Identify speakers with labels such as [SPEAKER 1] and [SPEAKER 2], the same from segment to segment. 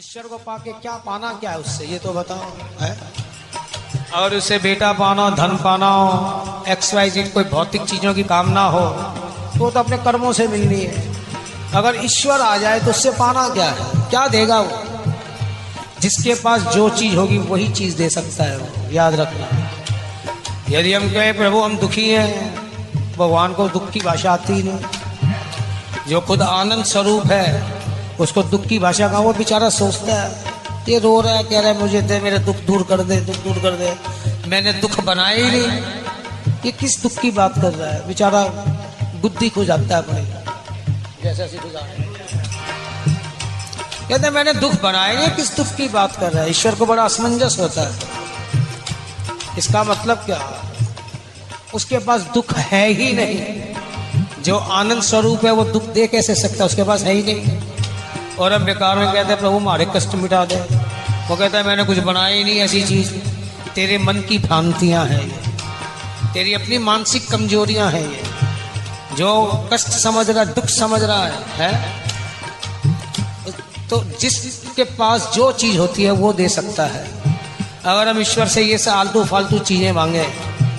[SPEAKER 1] ईश्वर को पाके क्या पाना क्या है उससे? ये तो बताओ। है? और उसे बेटा पाना धन पाना हो एक्स वाई जेड कोई भौतिक चीज़ों की कामना हो तो वो तो अपने कर्मों से मिलनी है। अगर ईश्वर आ जाए तो उससे पाना क्या है? क्या देगा वो? जिसके पास जो चीज़ होगी वही चीज़ दे सकता है वो। याद रखना। यदि हम कहें प्रभु हम दुखी हैं। भगवान को दुख की भाषा आती ही नहीं। जो खुद आनंद स्वरूप है उसको दुख की भाषा का वो बेचारा सोचता है, ये रो रहा है, कह रहा है, मुझे दे, मेरे दुख दूर कर दे, दुख दूर कर दे। मैंने दुख बनाया ही नहीं। ये किस दुख की बात कर रहा है? बेचारा बुद्धि खो जाता है अपनी। जैसे कहते मैंने दुख बनाया नहीं, किस दुख की बात कर रहा है? ईश्वर को बड़ा असमंजस होता है। इसका मतलब क्या? उसके पास दुख है ही नहीं। जो आनंद स्वरूप है, वो दुख दे कैसे सकता उसके पास है ही नहीं। और हम बेकार में कहते प्रभु हमारे कष्ट मिटा दे। वो कहता है मैंने कुछ बनाया ही नहीं ऐसी चीज़। तेरे मन की भ्रांतियाँ हैं ये। तेरी अपनी मानसिक कमजोरियाँ हैं ये। जो कष्ट समझ रहा दुख समझ रहा है, है? तो जिसके पास जो चीज़ होती है वो दे सकता है। अगर हम ईश्वर से ये सब आलतू फालतू चीज़ें मांगे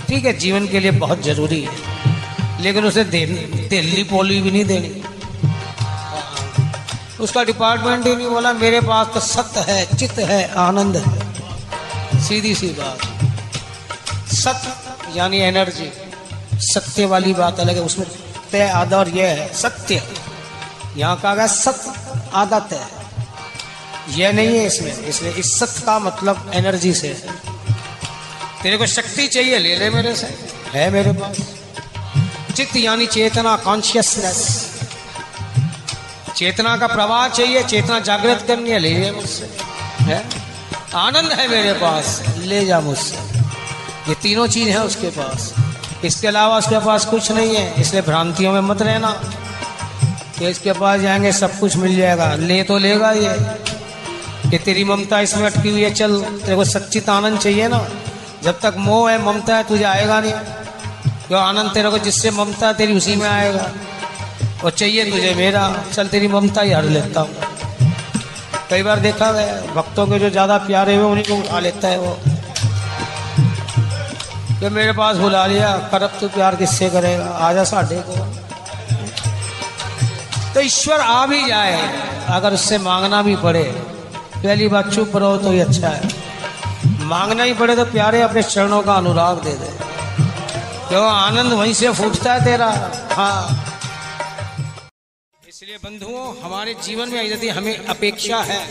[SPEAKER 1] ठीक है जीवन के लिए बहुत ज़रूरी है। लेकिन उसे दे दिल्ली पोली भी नहीं देनी। उसका डिपार्टमेंट ही नहीं बोला, मेरे पास तो सत्य है, चित्त है, आनंद है। सीधी सी बात। सत्य यानी एनर्जी सत्य वाली बात अलग है, उसमें तय आदर यह है, सत्य। यहाँ कहा गया, सत्य आदत है यह नहीं है इसमें इसलिए इस सत्य का मतलब एनर्जी से है। तेरे को शक्ति चाहिए, ले ले मेरे से। है मेरे पास। चित्त यानी चेतना कॉन्शियसनेस चेतना का प्रवाह चाहिए, चेतना जागृत करनी है, ले ले मुझसे। है? आनंद है मेरे पास, ले जा मुझसे। ये तीनों चीज़ है उसके पास। इसके अलावा उसके पास कुछ नहीं है, इसलिए भ्रांतियों में मत रहना। कि इसके पास जाएँगे, सब कुछ मिल जाएगा। ले तो लेगा ये। कि तेरी ममता इसमें अटकी हुई है, चल। तेरे को सच्चित आनंद चाहिए ना। जब तक मोह है, ममता है, तुझे आएगा नहीं। क्यों? आनंद तेरे को जिससे ममता तेरी उसी में आएगा। और चाहिए तुझे मेरा। चल, तेरी ममता ही हर लेता हूँ। कई बार देखा गया भक्तों के जो ज़्यादा प्यारे हुए उन्हीं को उठा लेता है वो। कि मेरे पास बुला लिया करब तो प्यार किससे करेगा? आजा साढ़े को। तो ईश्वर आ भी जाए, अगर उससे मांगना भी पड़े। पहली बात, चुप रहो तो ही अच्छा है। मांगना ही पड़े तो प्यारे अपने चरणों का अनुराग दे दे। क्यों? आनंद वहीं से फूटता है तेरा। हाँ। इसलिए बंधुओं हमारे जीवन में यदि हमें अपेक्षा है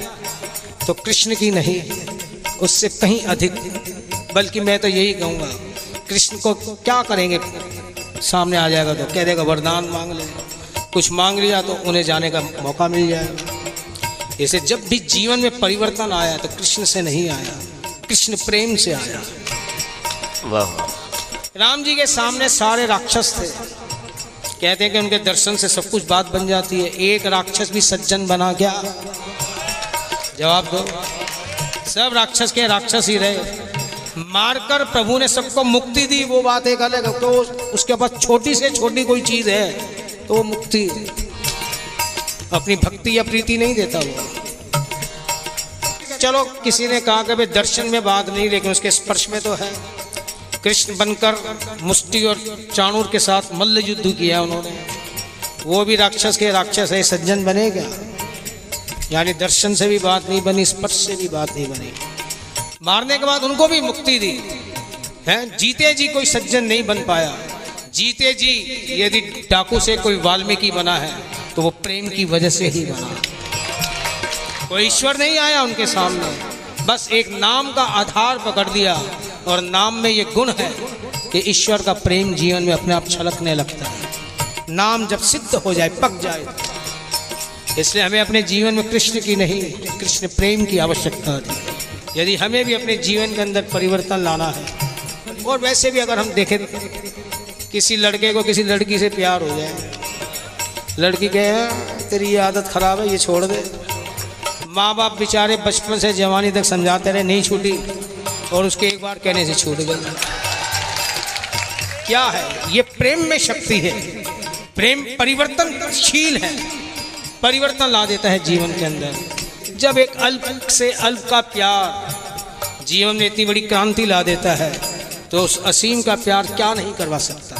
[SPEAKER 1] तो कृष्ण की नहीं उससे कहीं अधिक। बल्कि मैं तो यही कहूँगा कृष्ण को क्या करेंगे? सामने आ जाएगा तो कह देगा वरदान मांग ले। कुछ मांग लिया तो उन्हें जाने का मौका मिल जाएगा इसे जब भी जीवन में परिवर्तन आया तो कृष्ण से नहीं आया कृष्ण प्रेम से आया।
[SPEAKER 2] वाह।
[SPEAKER 1] राम जी के सामने सारे राक्षस थे। कहते हैं कि उनके दर्शन से सब कुछ बात बन जाती है। एक राक्षस भी सज्जन बना क्या जवाब दो। सब राक्षस के राक्षस ही रहे। मारकर प्रभु ने सबको मुक्ति दी। वो बात एक अलग तो उसके पास छोटी से छोटी कोई चीज़ है तो वो मुक्ति अपनी भक्ति या प्रीति नहीं देता वो। चलो, किसी ने कहा कि भाई दर्शन में बात नहीं, लेकिन उसके स्पर्श में तो है। कृष्ण बनकर, मुष्टि और चाणूर के साथ मल्ल युद्ध किया उन्होंने। वो भी राक्षस के राक्षस है, सज्जन बने क्या? यानी दर्शन से भी बात नहीं बनी, स्पर्श से भी बात नहीं बनी। मारने के बाद उनको भी मुक्ति दी। है, जीते जी कोई सज्जन नहीं बन पाया। जीते जी, यदि डाकू से कोई वाल्मीकि बना है तो वो प्रेम की वजह से ही बना। कोई ईश्वर नहीं आया उनके सामने। बस एक नाम का आधार पकड़ दिया और नाम में ये गुण है कि ईश्वर का प्रेम जीवन में अपने आप छलकने लगता है। नाम जब सिद्ध हो जाए, पक जाए, इसलिए हमें अपने जीवन में कृष्ण की नहीं, कृष्ण प्रेम की आवश्यकता थी यदि हमें भी अपने जीवन के अंदर परिवर्तन लाना है, और वैसे भी अगर हम देखें, किसी लड़के को किसी लड़की से प्यार हो जाए, लड़की कहे, तेरी ये आदत खराब है, ये छोड़ दे। माँ बाप बेचारे बचपन से जवानी तक समझाते रहे, नहीं छूटी और उसके एक बार कहने से छूट गई क्या है? ये प्रेम में शक्ति है। प्रेम परिवर्तनशील है। परिवर्तन ला देता है जीवन के अंदर। जब एक अल्प से अल्प का प्यार जीवन में इतनी बड़ी क्रांति ला देता है तो उस असीम का प्यार क्या नहीं करवा सकता?